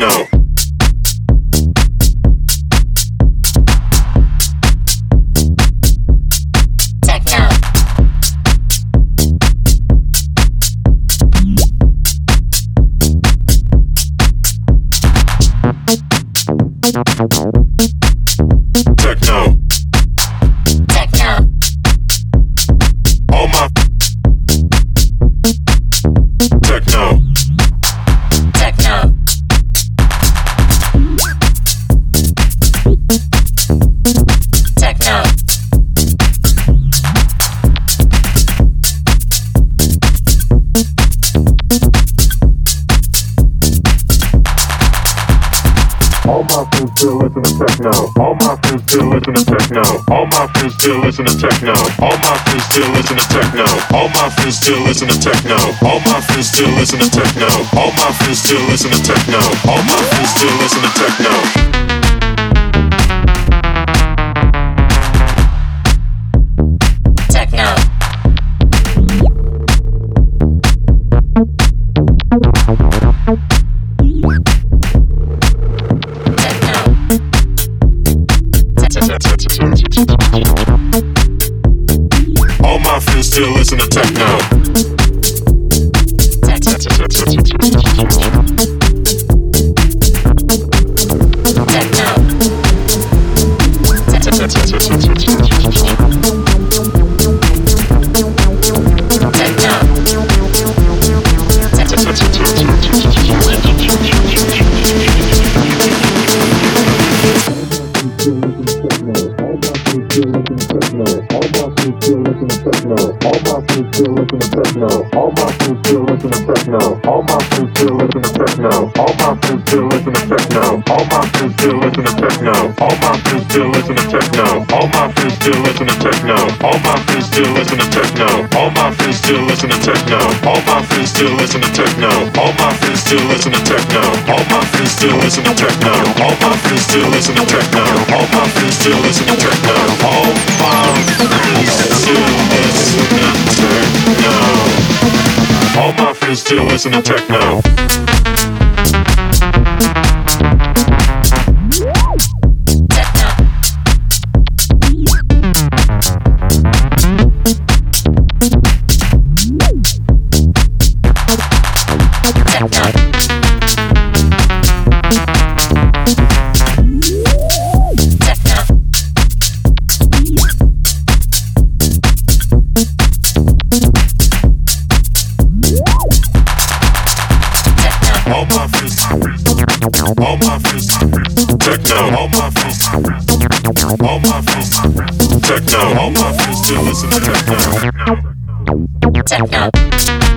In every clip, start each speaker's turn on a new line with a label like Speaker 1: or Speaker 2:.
Speaker 1: listen techno. All my friends still listen to techno. All my friends still listen to techno. All my friends still listen to techno. still listen to techno. All my friends still listen to techno. All my friends still listen to techno. All my friends still listen to techno. All my friends still listen to techno. All my friends still listen to techno. All my friends still listen to techno. All my friends still listen to techno. All my friends still listen to techno. All my friends still listen to techno. All my friends still listen to techno. techno. All my friends to listen to techno.
Speaker 2: Techno.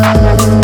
Speaker 2: love.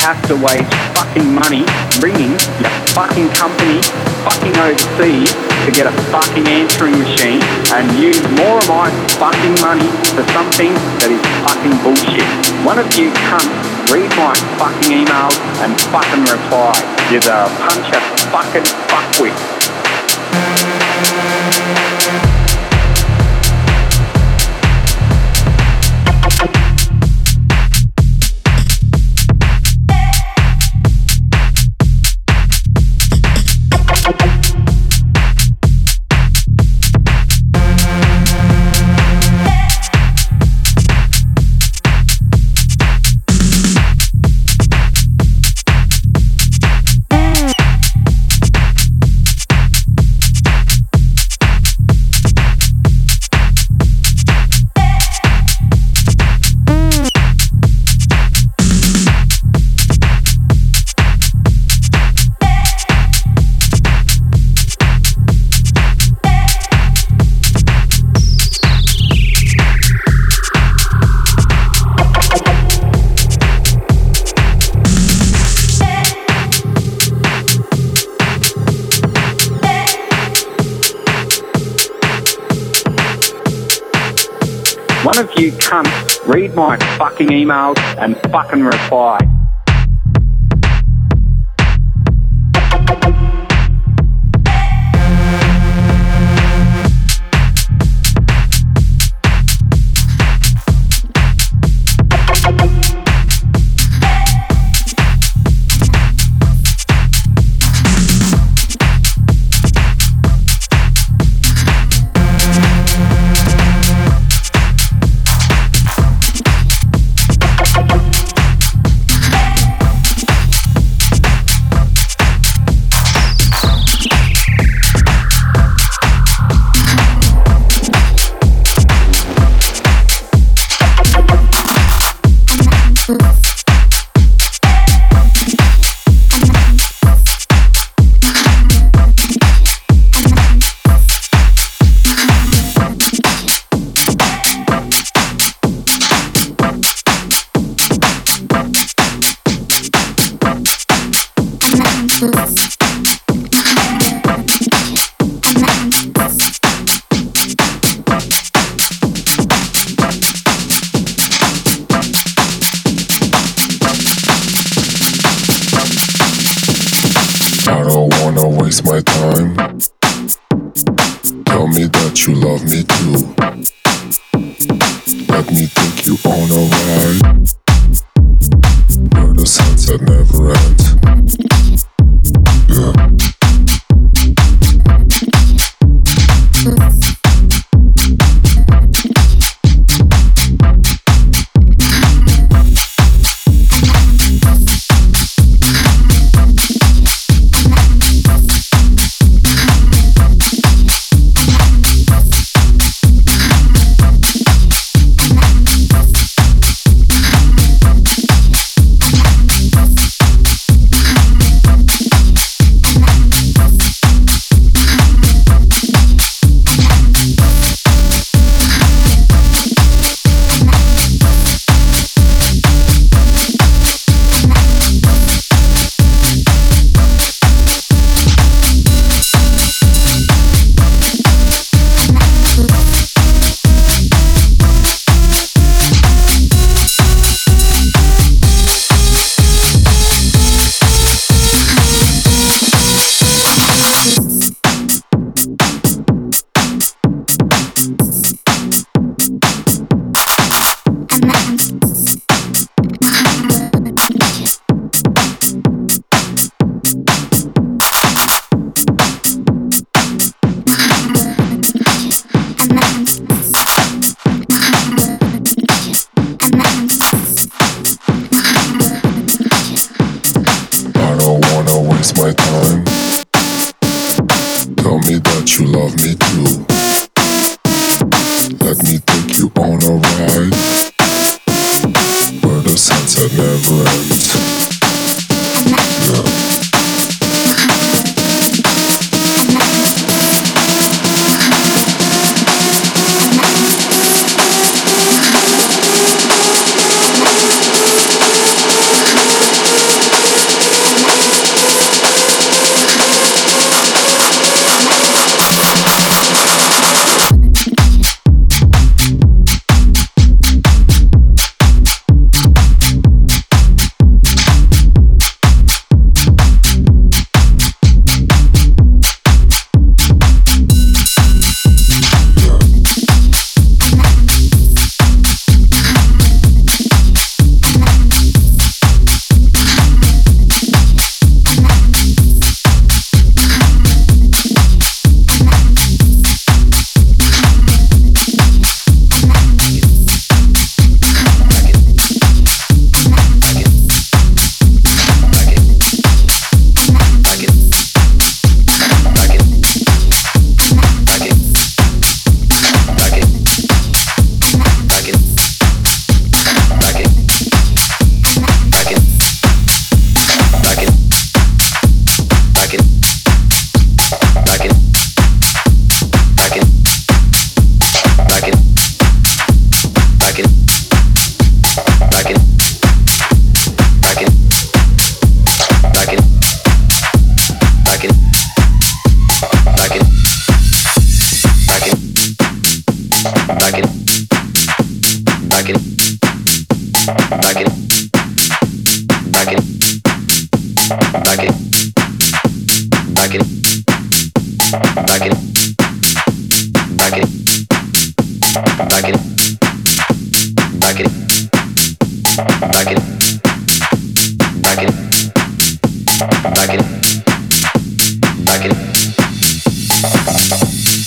Speaker 2: have to waste fucking money ringing your fucking company fucking overseas to get a fucking answering machine and use more of my fucking money for something that is fucking bullshit.
Speaker 3: One of you cunts read my fucking emails and fucking reply.
Speaker 4: You're the puncher fucking fuckwit. fucking emails and fucking reply.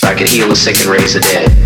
Speaker 4: I can heal the sick and raise the dead.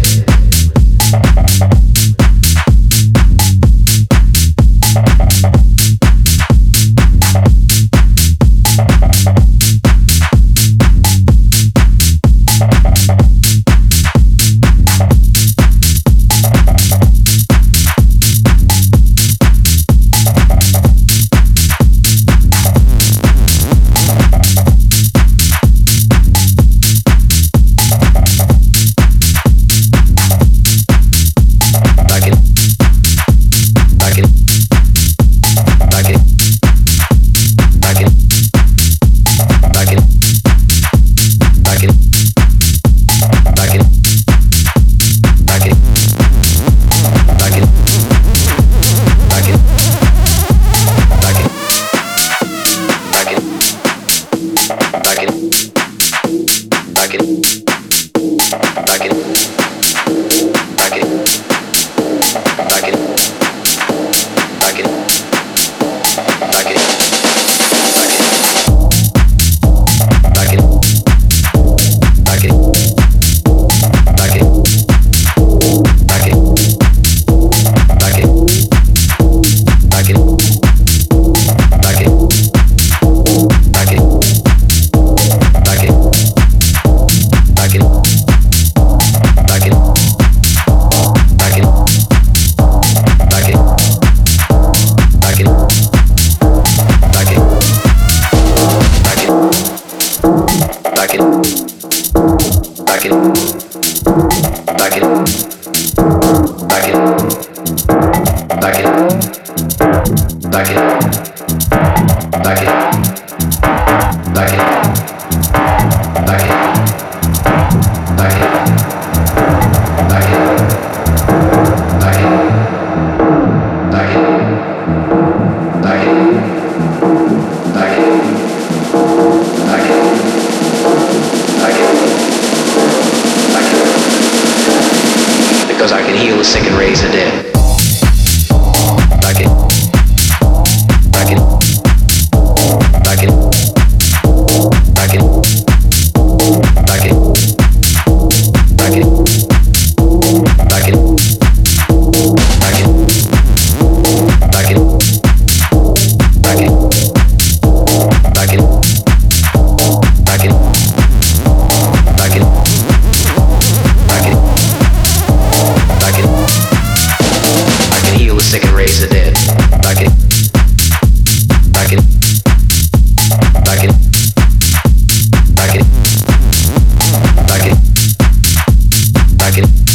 Speaker 4: Second.